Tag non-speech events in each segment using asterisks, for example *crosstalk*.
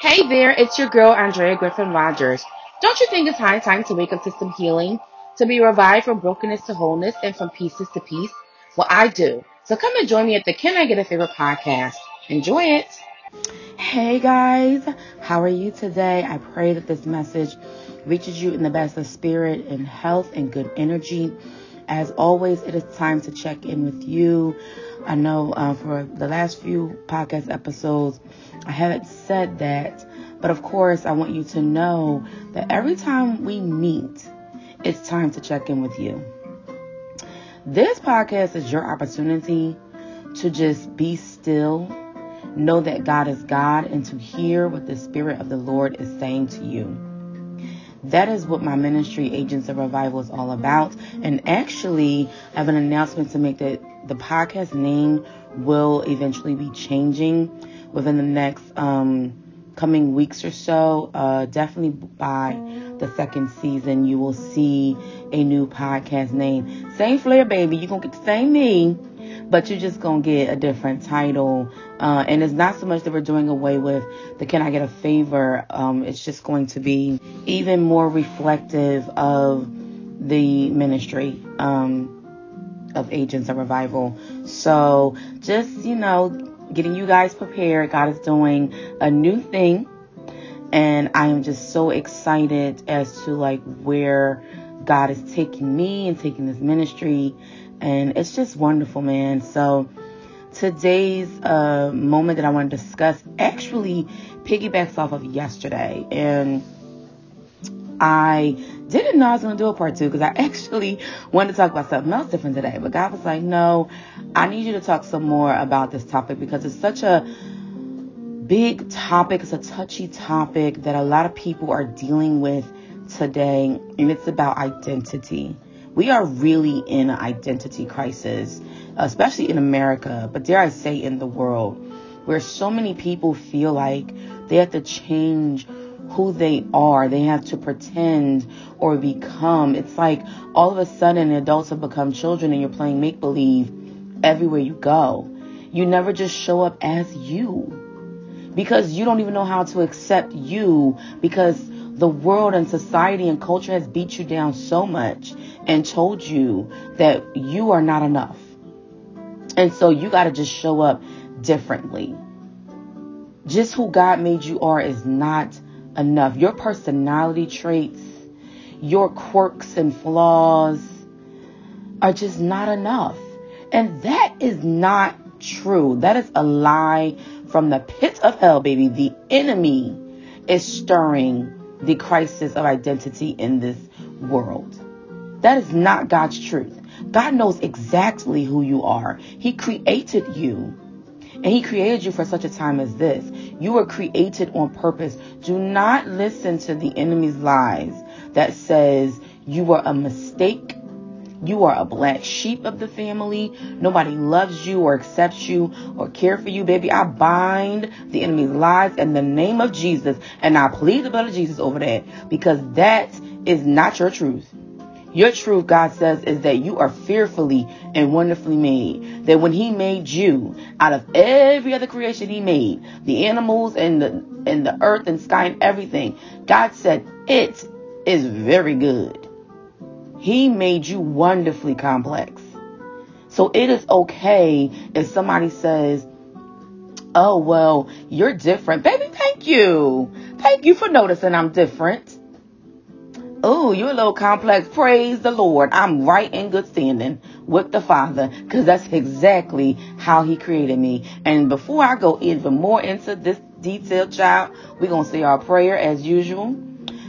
Hey there, it's your girl Andrea Griffin Rogers. Don't you think it's high time to wake up to some healing? To be revived from brokenness to wholeness and from pieces to peace? Well, I do. So come and join me at the Can I Get a Favor podcast. Enjoy it. Hey guys, how are you today? I pray that this message reaches you in the best of spirit and health and good energy. As always, it is time to check in with you. I know uh, for the last few podcast episodes, I haven't said that, but of course, I want you to know that every time we meet, it's time to check in with you. This podcast is your opportunity to just be still, know that God is God, and to hear what the Spirit of the Lord is saying to you. That is what my ministry, Agents of Revival, is all about. And actually, I have an announcement to make that the podcast name will eventually be changing within the next um, coming weeks or so. Uh, definitely by the second season, you will see a new podcast name. Same flair, baby. You're going to get the same me but you're just gonna get a different title. Uh, and it's not so much that we're doing away with the can I get a favor. Um, it's just going to be even more reflective of the ministry um, of Agents of Revival. So just you know, getting you guys prepared. God is doing a new thing, and I am just so excited as to like where God is taking me and taking this ministry and it's just wonderful, man. So today's uh, moment that I want to discuss actually piggybacks off of yesterday, and I didn't know I was going to do a part two because I *laughs* actually wanted to talk about something else different today. But God was like, no, I need you to talk some more about this topic because it's such a big topic. It's a touchy topic that a lot of people are dealing with today, and it's about identity. We are really in an identity crisis, especially in America, but dare I say in the world, where so many people feel like they have to change who they are. They have to pretend or become. It's like all of a sudden adults have become children and you're playing make believe everywhere you go. You never just show up as you because you don't even know how to accept you because the world and society and culture has beat you down so much and told you that you are not enough. And so you got to just show up differently. Just who God made you are is not enough. Your personality traits, your quirks and flaws are just not enough. And that is not true. That is a lie from the pit of hell, baby. The enemy is stirring the crisis of identity in this world. That is not God's truth. God knows exactly who you are. He created you. And he created you for such a time as this. You were created on purpose. Do not listen to the enemy's lies that says you are a mistake. You are a black sheep of the family. Nobody loves you or accepts you or care for you, baby. I bind the enemy's lies in the name of Jesus and I plead the blood of Jesus over that because that is not your truth. Your truth, God says, is that you are fearfully and wonderfully made. That when He made you, out of every other creation He made, the animals and the and the earth and sky and everything, God said it is very good. He made you wonderfully complex. So it is okay if somebody says, "Oh well, you're different, baby." Thank you, thank you for noticing I'm different. Oh, you're a little complex. Praise the Lord. I'm right in good standing with the Father because that's exactly how He created me. And before I go even more into this detailed child, we're going to say our prayer as usual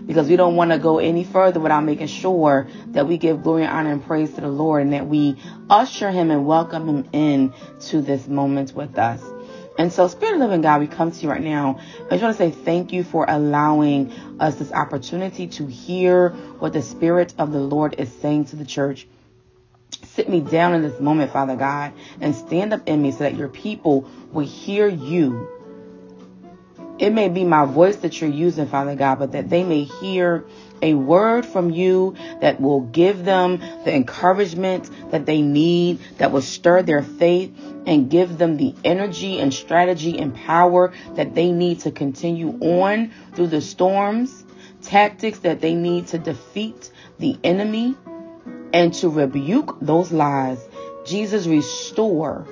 because we don't want to go any further without making sure that we give glory, and honor, and praise to the Lord and that we usher Him and welcome Him in to this moment with us. And so, Spirit of Living God, we come to you right now. I just want to say thank you for allowing us this opportunity to hear what the Spirit of the Lord is saying to the church. Sit me down in this moment, Father God, and stand up in me so that your people will hear you it may be my voice that you're using, Father God, but that they may hear a word from you that will give them the encouragement that they need, that will stir their faith and give them the energy and strategy and power that they need to continue on through the storms, tactics that they need to defeat the enemy and to rebuke those lies. Jesus, restore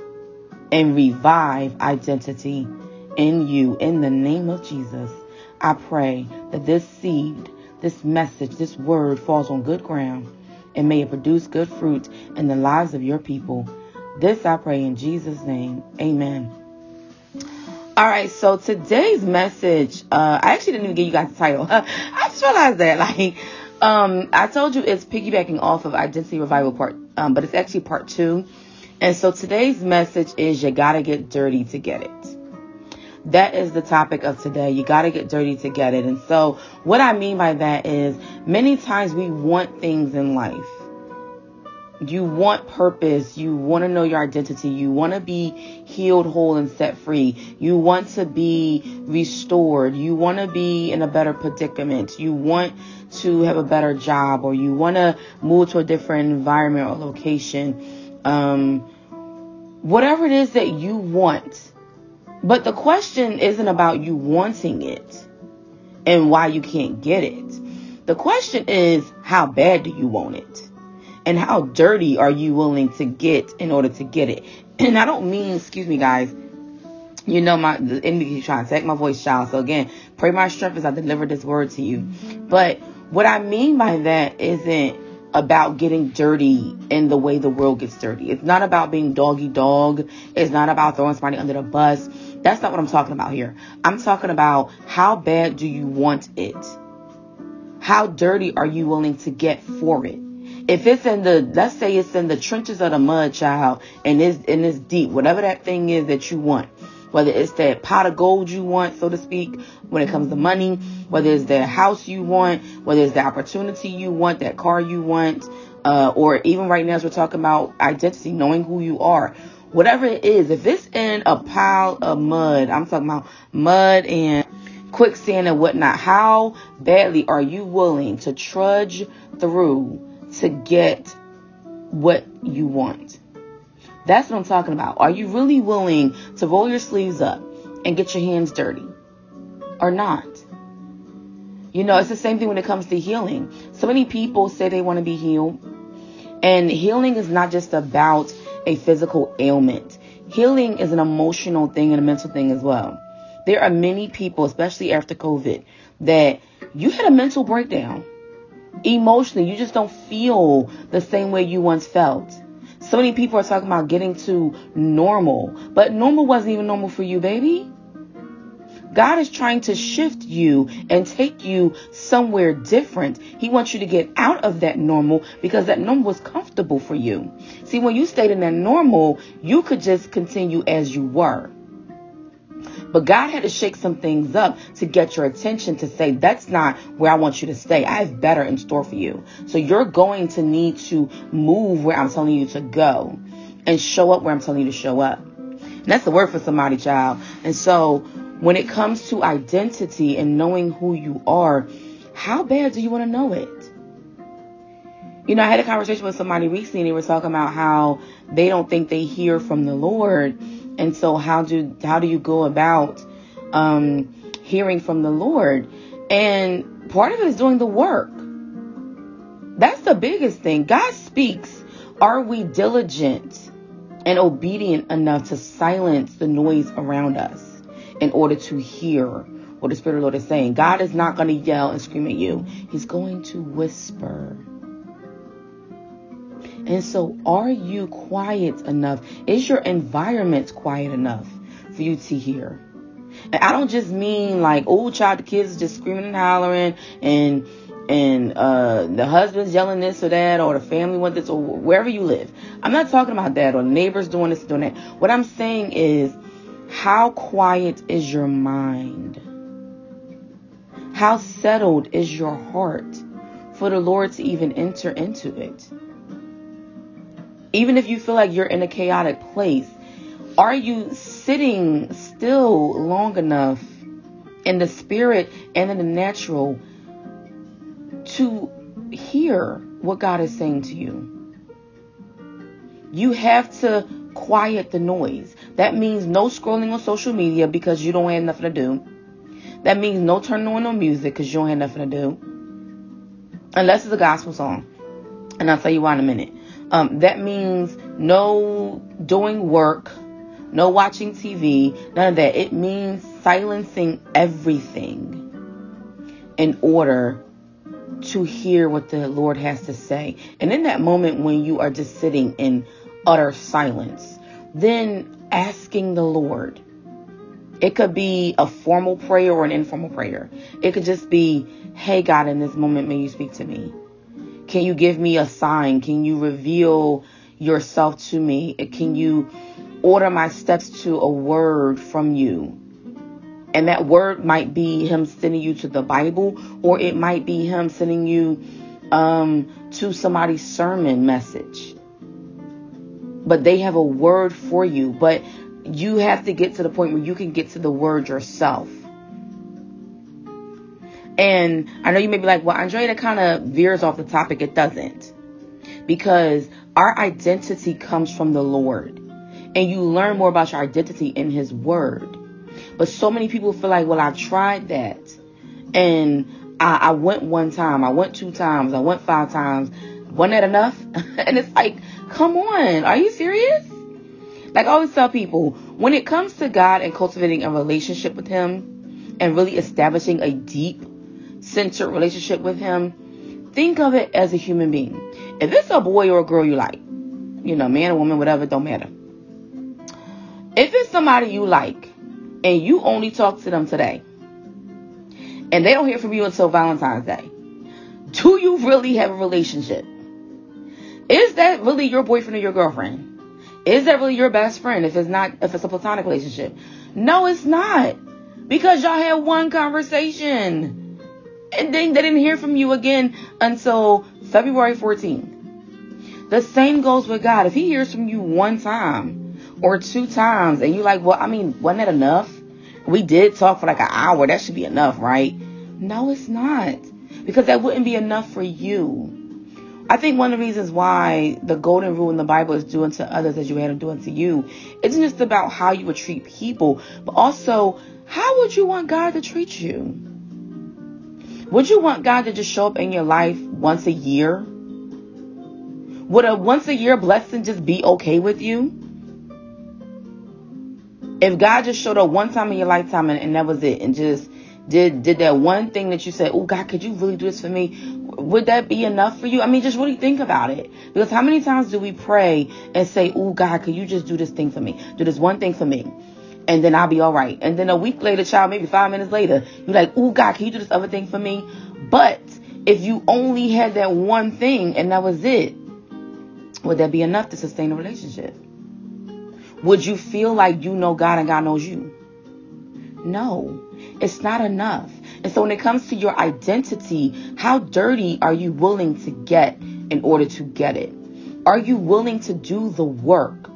and revive identity in you. In the name of Jesus, I pray that this seed, this message, this word falls on good ground and may it produce good fruit in the lives of your people. This I pray in Jesus' name. Amen. All right, so today's message, uh, I actually didn't even give you guys the title. *laughs* I just realized that, *laughs* like, um, I told you it's piggybacking off of Identity Revival part, um, but it's actually part two. And so today's message is you gotta get dirty to get it that is the topic of today. You got to get dirty to get it. And so, what I mean by that is many times we want things in life. You want purpose. You want to know your identity. You want to be healed, whole, and set free. You want to be restored. You want to be in a better predicament. You want to have a better job or you want to move to a different environment or location. Um, whatever it is that you want but the question isn't about you wanting it and why you can't get it. The question is, how bad do you want it? And how dirty are you willing to get in order to get it? *clears throat* And I don't mean, excuse me, guys. You know, my the enemy keeps trying to take my voice, child. So again, pray my strength as I deliver this word to you. But what I mean by that isn't about getting dirty in the way the world gets dirty. It's not about being doggy dog. It's not about throwing somebody under the bus. That's not what I'm talking about here. I'm talking about how bad do you want it? How dirty are you willing to get for it? If it's in the, let's say it's in the trenches of the mud, child, and it's, and it's deep, whatever that thing is that you want, whether it's that pot of gold you want, so to speak, when it comes to money, whether it's that house you want, whether it's the opportunity you want, that car you want, uh, or even right now as we're talking about identity, knowing who you are whatever it is, if it's in a pile of mud, I'm talking about mud and quicksand and whatnot, how badly are you willing to trudge through to get what you want? That's what I'm talking about. Are you really willing to roll your sleeves up and get your hands dirty or not? You know, it's the same thing when it comes to healing. So many people say they want to be healed. And healing is not just about a physical ailment. Healing is an emotional thing and a mental thing as well. There are many people, especially after COVID, that you had a mental breakdown. Emotionally, you just don't feel the same way you once felt. So many people are talking about getting to normal, but normal wasn't even normal for you, baby. God is trying to shift you and take you somewhere different. He wants you to get out of that normal because that normal was comfortable for you. See, when you stayed in that normal, you could just continue as you were. But God had to shake some things up to get your attention to say, that's not where I want you to stay. I have better in store for you. So you're going to need to move where I'm telling you to go and show up where I'm telling you to show up. And that's the word for somebody, child. And so when it comes to identity and knowing who you are, how bad do you want to know it? You know, I had a conversation with somebody recently and they were talking about how they don't think they hear from the Lord. And so how do how do you go about um, hearing from the Lord? And part of it is doing the work. That's the biggest thing. God speaks. Are we diligent and obedient enough to silence the noise around us? In order to hear what the Spirit of the Lord is saying. God is not going to yell and scream at you, He's going to whisper. And so, are you quiet enough? Is your environment quiet enough for you to hear? And I don't just mean like, oh, child, the kids just screaming and hollering and and uh, the husband's yelling this or that, or the family wants this, or wherever you live. I'm not talking about that, or neighbors doing this, doing that. What I'm saying is, how quiet is your mind? How settled is your heart for the Lord to even enter into it? Even if you feel like you're in a chaotic place, are you sitting still long enough in the spirit and in the natural to hear what God is saying to you. You have to quiet the noise. That means no scrolling on social media because you don't have nothing to do. That means no turning on no music because you don't have nothing to do. Unless it's a gospel song. And I'll tell you why in a minute. Um, that means no doing work, no watching TV, none of that. It means silencing everything in order to hear what the Lord has to say. And in that moment when you are just sitting in utter silence, then asking the Lord. It could be a formal prayer or an informal prayer. It could just be, hey, God, in this moment, may you speak to me. Can you give me a sign? Can you reveal yourself to me? Can you order my steps to a word from you? And that word might be him sending you to the Bible, or it might be him sending you um, to somebody's sermon message. But they have a word for you. But you have to get to the point where you can get to the word yourself. And I know you may be like, well, Andrea, that kind of veers off the topic. It doesn't. Because our identity comes from the Lord. And you learn more about your identity in His Word. But so many people feel like, well, I tried that. And I, I went one time, I went two times, I went five times. Wasn't that enough? *laughs* and it's like, come on, are you serious? Like I always tell people, when it comes to God and cultivating a relationship with Him and really establishing a deep, centered relationship with Him, think of it as a human being. If it's a boy or a girl you like, you know, man or woman, whatever, don't matter. If it's somebody you like and you only talk to them today and they don't hear from you until Valentine's Day, do you really have a relationship? Is that really your boyfriend or your girlfriend? Is that really your best friend if it's not if it's a platonic relationship? No, it's not. Because y'all had one conversation. And then they didn't hear from you again until February 14th. The same goes with God. If he hears from you one time or two times and you're like, well, I mean, wasn't that enough? We did talk for like an hour. That should be enough, right? No, it's not. Because that wouldn't be enough for you. I think one of the reasons why the golden rule in the Bible is do unto others as you had them do unto you isn't just about how you would treat people, but also how would you want God to treat you? Would you want God to just show up in your life once a year? Would a once a year blessing just be okay with you? If God just showed up one time in your lifetime and, and that was it, and just did did that one thing that you said, "Oh God, could you really do this for me?" Would that be enough for you? I mean, just really think about it. Because how many times do we pray and say, "Oh God, could you just do this thing for me? Do this one thing for me?" And then I'll be all right. And then a week later, child, maybe five minutes later, you're like, "Oh God, can you do this other thing for me?" But if you only had that one thing and that was it, would that be enough to sustain a relationship? Would you feel like you know God and God knows you? No. It's not enough. And so when it comes to your identity, how dirty are you willing to get in order to get it? Are you willing to do the work?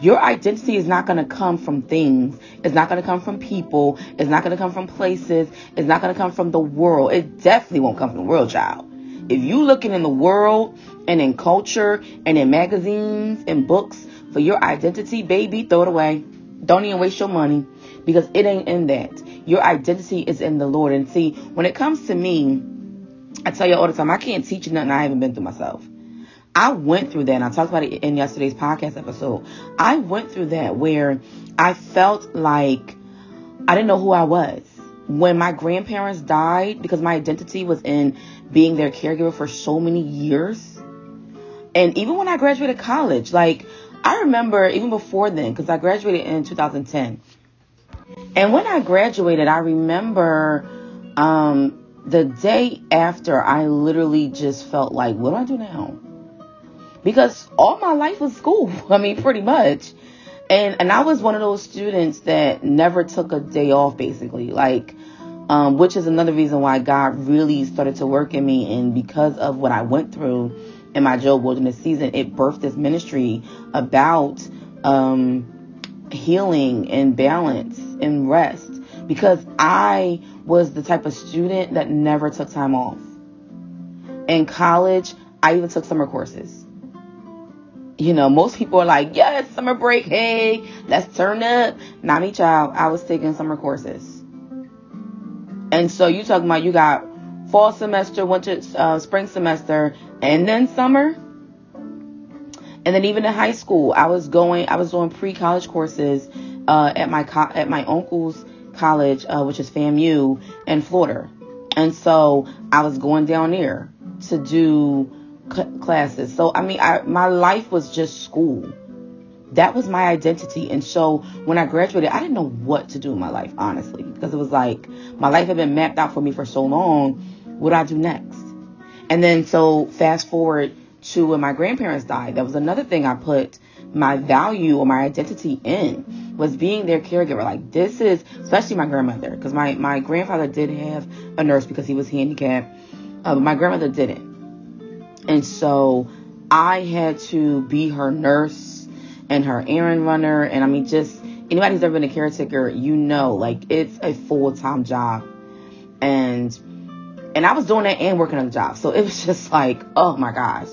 Your identity is not going to come from things. It's not going to come from people. It's not going to come from places. It's not going to come from the world. It definitely won't come from the world, child. If you're looking in the world and in culture and in magazines and books for your identity, baby, throw it away. Don't even waste your money because it ain't in that. Your identity is in the Lord. And see, when it comes to me, I tell you all the time, I can't teach you nothing I haven't been through myself. I went through that, and I talked about it in yesterday's podcast episode. I went through that where I felt like I didn't know who I was. When my grandparents died, because my identity was in being their caregiver for so many years. And even when I graduated college, like, I remember even before then, because I graduated in 2010. And when I graduated, I remember um, the day after, I literally just felt like, what do I do now? Because all my life was school. *laughs* I mean, pretty much. And and I was one of those students that never took a day off, basically. Like, um, which is another reason why God really started to work in me. And because of what I went through in my Job Wilderness season, it birthed this ministry about um, healing and balance and rest because I was the type of student that never took time off. In college, I even took summer courses. You know, most people are like, yes, summer break, hey, let's turn up. Not me, child. I was taking summer courses. And so you talking about you got fall semester, winter, uh, spring semester, and then summer. And then even in high school, I was going, I was doing pre-college courses uh, at my co- at my uncle's college, uh, which is FAMU in Florida. And so I was going down there to do cl- classes. So I mean, I, my life was just school. That was my identity. And so when I graduated, I didn't know what to do in my life, honestly, because it was like my life had been mapped out for me for so long. What do I do next? And then so fast forward to when my grandparents died, that was another thing I put my value or my identity in was being their caregiver. Like this is, especially my grandmother, because my, my grandfather did have a nurse because he was handicapped, uh, but my grandmother didn't. And so I had to be her nurse and her errand runner. And I mean, just anybody who's ever been a caretaker, you know, like it's a full time job. And and I was doing that and working on the job. So it was *laughs* just like, oh my gosh.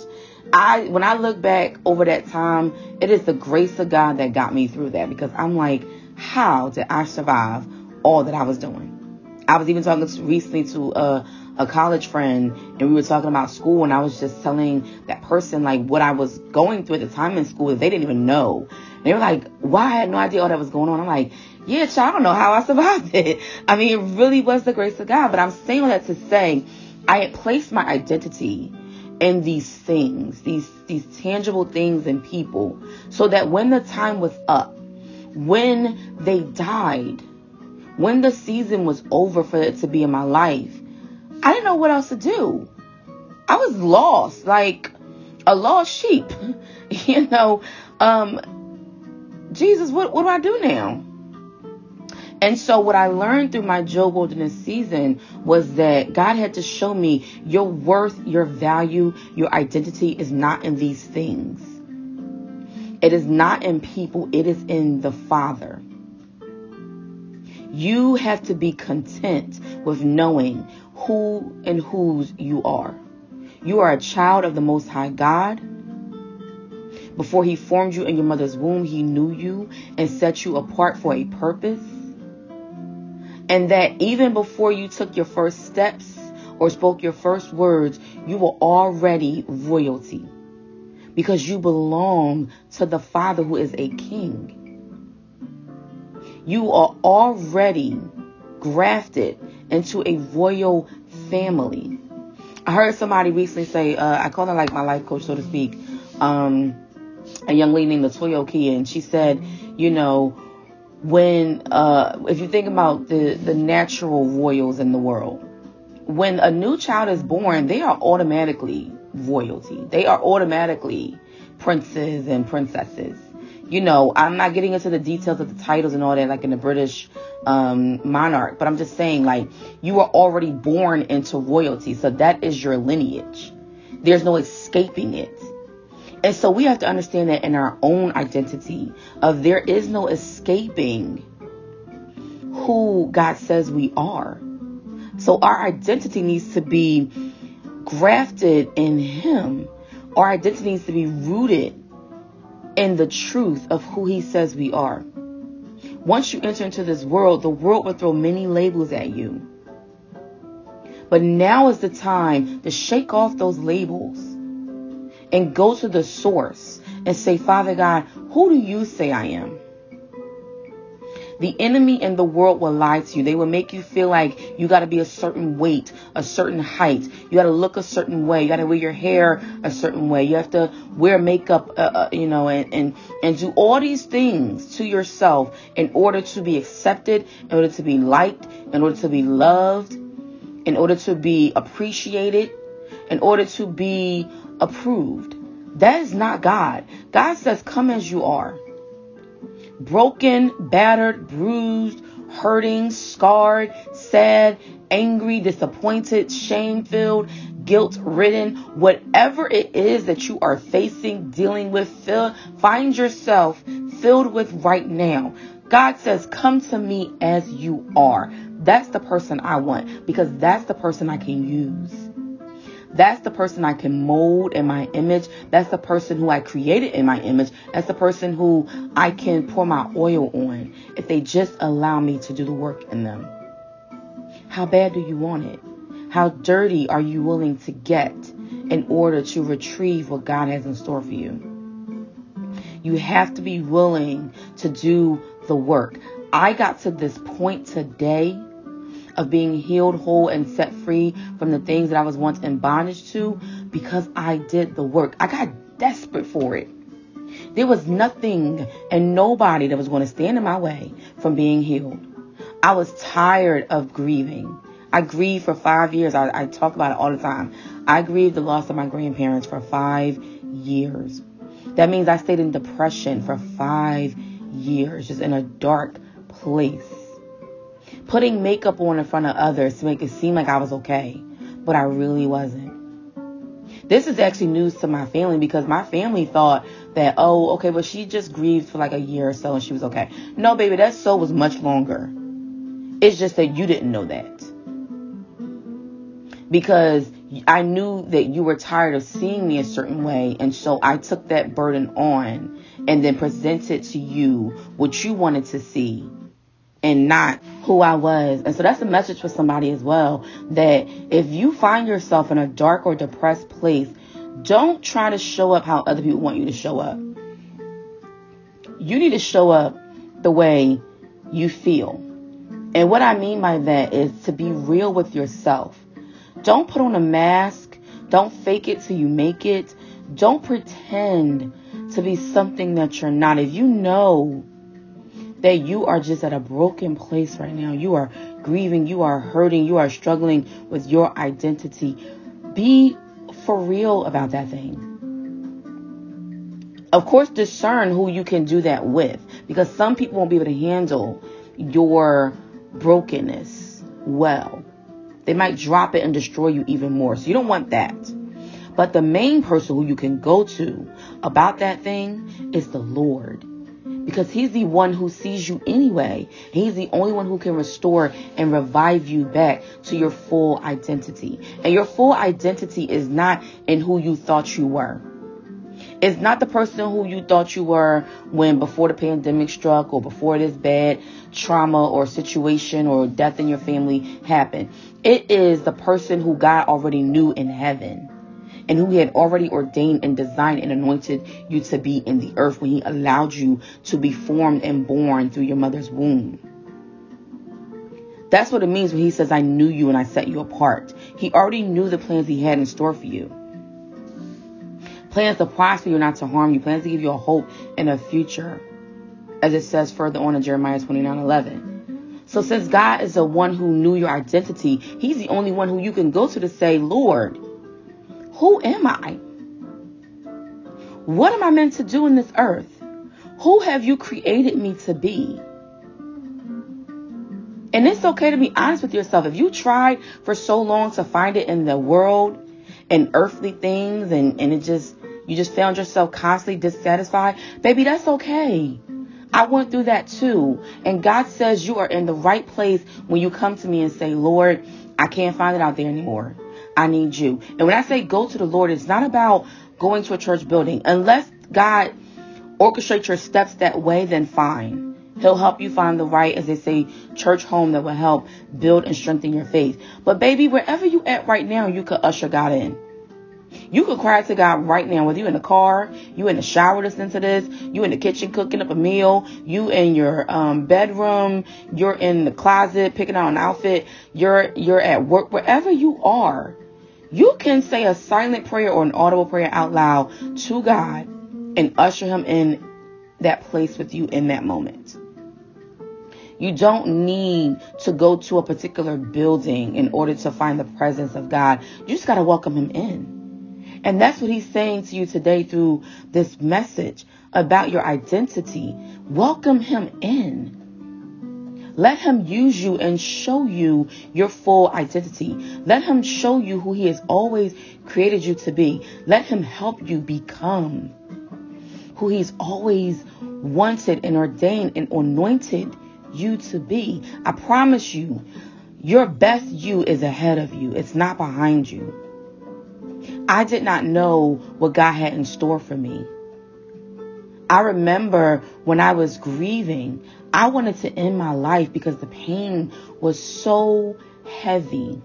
I when I look back over that time, it is the grace of God that got me through that because I'm like, how did I survive all that I was doing? I was even talking recently to a, a college friend and we were talking about school and I was just telling that person like what I was going through at the time in school that they didn't even know. They were like, why I had no idea all that was going on. I'm like, yeah, child, I don't know how I *laughs* survived it. I mean, it really was the grace of God. But I'm saying all that to say I had placed my identity in these things, these these tangible things and people, so that when the time was up, when they died, when the season was over for it to be in my life, I didn't know what else to do. I was lost, like a lost sheep. *laughs* you know, um, Jesus, what what do I do now? And so what I learned through my Job Wilderness season was that God had to show me your worth, your value, your identity is not in these things. It is not in people, it is in the Father. You have to be content with knowing who and whose you are. You are a child of the Most High God. Before He formed you in your mother's womb, He knew you and set you apart for a purpose. And that even before you took your first steps or spoke your first words, you were already royalty because you belong to the Father who is a king. You are already grafted into a royal family. I heard somebody recently say, uh, I call her like my life coach, so to speak, um, a young lady named Latoya Okia, and she said, you know, when uh, if you think about the the natural royals in the world, when a new child is born, they are automatically royalty. They are automatically princes and princesses. You know, I'm not getting into the details of the titles and all that, like in the British um, monarch, but I'm just saying, like, you are already born into royalty, so that is your lineage. There's no escaping it. And so we have to understand that in our own identity of there is no escaping who God says we are. So our identity needs to be grafted in him. Our identity needs to be rooted in the truth of who he says we are. Once you enter into this world, the world will throw many labels at you. But now is the time to shake off those labels and go to the source and say, Father God, who do you say I am? The enemy and the world will lie to you. They will make you feel like you got to be a certain weight, a certain height. You got to look a certain way. You got to wear your hair a certain way. You have to wear makeup, uh, uh, you know, and, and, and do all these things to yourself in order to be accepted, in order to be liked, in order to be loved, in order to be appreciated, in order to be approved. That is not God. God says, Come as you are. Broken, battered, bruised, hurting, scarred, sad, angry, disappointed, shame filled, guilt ridden, whatever it is that you are facing, dealing with, fill, find yourself filled with right now. God says, Come to me as you are. That's the person I want because that's the person I can use. That's the person I can mold in my image. That's the person who I created in my image. That's the person who I can pour my oil on if they just allow me to do the work in them. How bad do you want it? How dirty are you willing to get in order to retrieve what God has in store for you? You have to be willing to do the work. I got to this point today of being healed, whole, and set free from the things that I was once in bondage to because I did the work. I got desperate for it. There was nothing and nobody that was going to stand in my way from being healed. I was tired of grieving. I grieved for five years. I, I talk about it all the time. I grieved the loss of my grandparents for five years. That means I stayed in depression for five years, just in a dark place putting makeup on in front of others to make it seem like I was okay, but I really wasn't. This is actually news to my family because my family thought that, oh, okay, but she just grieved for like a year or so and she was okay. No, baby, that so was much longer. It's just that you didn't know that. Because I knew that you were tired of seeing me a certain way, and so I took that burden on and then presented to you what you wanted to see and not who I was. And so that's a message for somebody as well that if you find yourself in a dark or depressed place, don't try to show up how other people want you to show up. You need to show up the way you feel. And what I mean by that is to be real with yourself. Don't put on a mask. Don't fake it till you make it. Don't pretend to be something that you're not. If you know that you are just at a broken place right now. You are grieving, you are hurting, you are struggling with your identity. Be for real about that thing. Of course, discern who you can do that with because some people won't be able to handle your brokenness well. They might drop it and destroy you even more. So you don't want that. But the main person who you can go to about that thing is the Lord because he's the one who sees you anyway. He's the only one who can restore and revive you back to your full identity. And your full identity is not in who you thought you were. It's not the person who you thought you were when before the pandemic struck or before this bad trauma or situation or death in your family happened. It is the person who God already knew in heaven and who he had already ordained and designed and anointed you to be in the earth when he allowed you to be formed and born through your mother's womb. That's what it means when he says, I knew you and I set you apart. He already knew the plans he had in store for you. Plans to prosper you, not to harm you. Plans to give you a hope and a future. As it says further on in Jeremiah 29 11. So since God is the one who knew your identity, he's the only one who you can go to to say, Lord, who am I? What am I meant to do in this earth? Who have you created me to be? And it's okay to be honest with yourself. If you tried for so long to find it in the world and earthly things and, and it just you just found yourself constantly dissatisfied, baby, that's okay. I went through that too. And God says you are in the right place when you come to me and say, Lord, I can't find it out there anymore. I need you. And when I say go to the Lord, it's not about going to a church building. Unless God orchestrates your steps that way, then fine. He'll help you find the right, as they say, church home that will help build and strengthen your faith. But baby, wherever you at right now, you could usher God in. You could cry to God right now, whether you in the car, you in the shower listening to this, you in the kitchen cooking up a meal, you in your um, bedroom, you're in the closet picking out an outfit, you're you're at work, wherever you are, you can say a silent prayer or an audible prayer out loud to God and usher Him in that place with you in that moment. You don't need to go to a particular building in order to find the presence of God. You just got to welcome Him in. And that's what He's saying to you today through this message about your identity. Welcome Him in. Let him use you and show you your full identity. Let him show you who he has always created you to be. Let him help you become who He's always wanted and ordained and anointed you to be. I promise you, your best you is ahead of you, it's not behind you. I did not know what God had in store for me. I remember when I was grieving, I wanted to end my life because the pain was so heavy.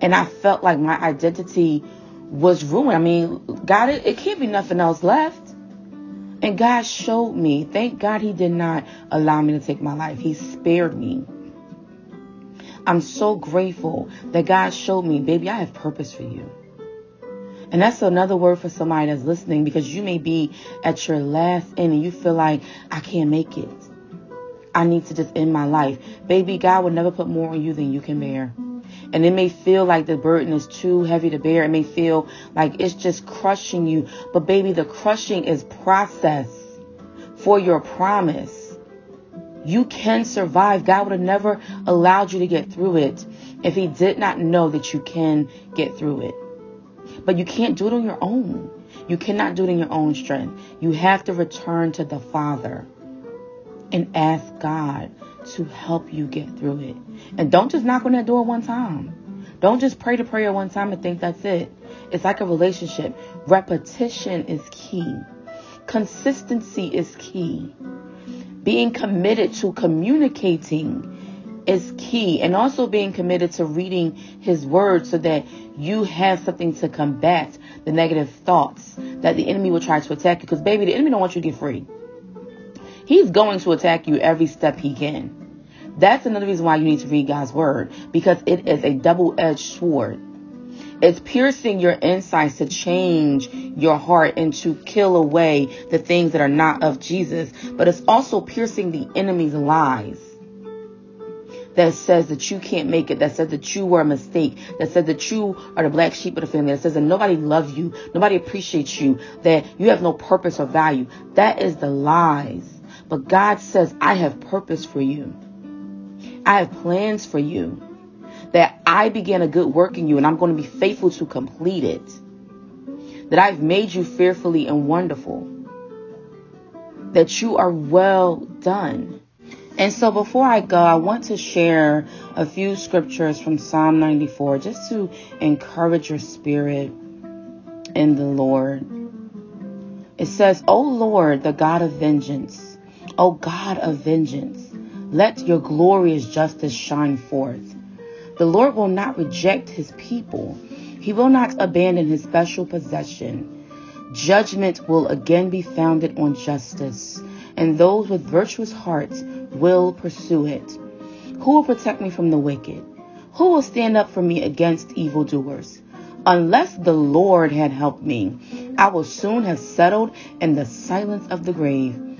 And I felt like my identity was ruined. I mean, God, it, it can't be nothing else left. And God showed me. Thank God He did not allow me to take my life. He spared me. I'm so grateful that God showed me, baby, I have purpose for you. And that's another word for somebody that's listening because you may be at your last end and you feel like, I can't make it. I need to just end my life. Baby, God will never put more on you than you can bear. And it may feel like the burden is too heavy to bear. It may feel like it's just crushing you. But baby, the crushing is process for your promise. You can survive. God would have never allowed you to get through it if He did not know that you can get through it. But you can't do it on your own. You cannot do it in your own strength. You have to return to the Father and ask God to help you get through it. And don't just knock on that door one time. Don't just pray the prayer one time and think that's it. It's like a relationship. Repetition is key. Consistency is key. Being committed to communicating is key. And also being committed to reading his word so that you have something to combat the negative thoughts that the enemy will try to attack you. Because baby, the enemy don't want you to get free. He's going to attack you every step he can. That's another reason why you need to read God's word because it is a double edged sword. It's piercing your insights to change your heart and to kill away the things that are not of Jesus. But it's also piercing the enemy's lies that says that you can't make it, that says that you were a mistake, that says that you are the black sheep of the family, that says that nobody loves you, nobody appreciates you, that you have no purpose or value. That is the lies. But God says, I have purpose for you. I have plans for you. That I began a good work in you and I'm going to be faithful to complete it. That I've made you fearfully and wonderful. That you are well done. And so before I go, I want to share a few scriptures from Psalm 94 just to encourage your spirit in the Lord. It says, O Lord, the God of vengeance, O God of vengeance, let your glorious justice shine forth. The Lord will not reject his people. He will not abandon his special possession. Judgment will again be founded on justice, and those with virtuous hearts will pursue it. Who will protect me from the wicked? Who will stand up for me against evildoers? Unless the Lord had helped me, I will soon have settled in the silence of the grave.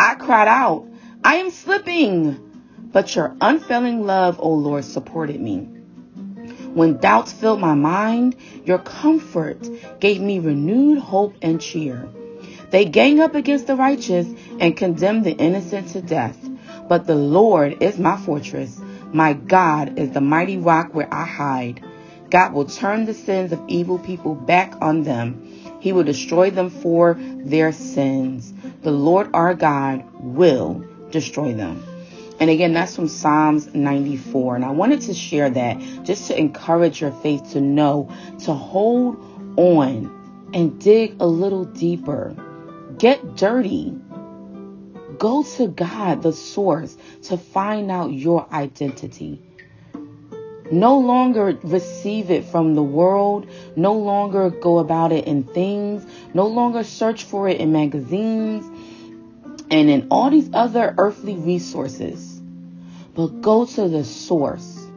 I cried out, I am slipping. But your unfailing love, O Lord, supported me. When doubts filled my mind, your comfort gave me renewed hope and cheer. They gang up against the righteous and condemn the innocent to death. But the Lord is my fortress. My God is the mighty rock where I hide. God will turn the sins of evil people back on them. He will destroy them for their sins. The Lord our God will destroy them. And again, that's from Psalms 94. And I wanted to share that just to encourage your faith to know to hold on and dig a little deeper. Get dirty. Go to God, the source, to find out your identity. No longer receive it from the world. No longer go about it in things. No longer search for it in magazines and in all these other earthly resources, but go to the source.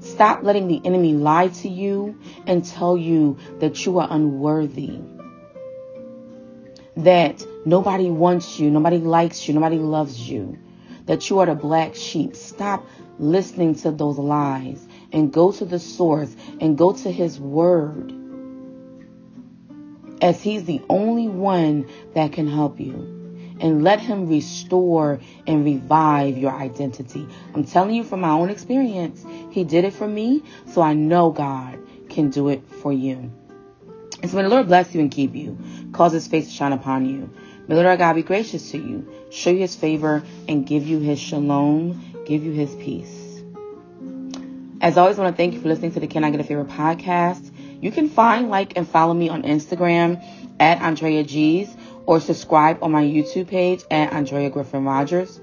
Stop letting the enemy lie to you and tell you that you are unworthy. That nobody wants you, nobody likes you, nobody loves you. That you are the black sheep. Stop listening to those lies and go to the source and go to his word. As he's the only one that can help you and let Him restore and revive your identity. I'm telling you from my own experience, He did it for me, so I know God can do it for you. And so may the Lord bless you and keep you, cause His face to shine upon you, May the Lord God be gracious to you, show you his favor, and give you his shalom, give you his peace. As always, I want to thank you for listening to the Can I Get a Favor podcast. You can find, like, and follow me on Instagram at Andrea Gees or subscribe on my YouTube page at Andrea Griffin Rogers.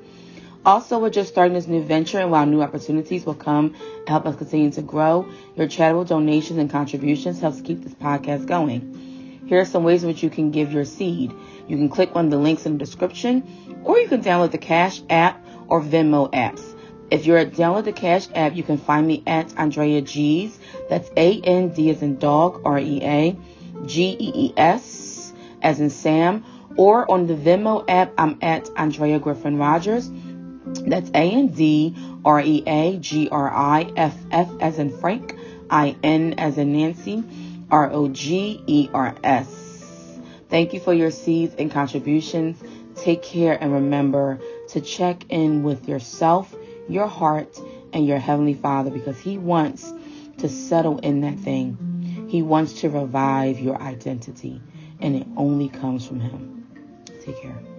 Also, we're just starting this new venture, and while new opportunities will come help us continue to grow, your charitable donations and contributions helps keep this podcast going. Here are some ways in which you can give your seed. You can click on the links in the description, or you can download the Cash app or Venmo apps. If you're at download the Cash app, you can find me at Andrea Gees. That's A N D as in dog, R E A, G E E S as in Sam. Or on the Venmo app, I'm at Andrea Griffin Rogers. That's A N D R E A G R I F F as in Frank, I N as in Nancy, R O G E R S. Thank you for your seeds and contributions. Take care and remember to check in with yourself, your heart, and your Heavenly Father because He wants to settle in that thing. He wants to revive your identity, and it only comes from Him. Take care.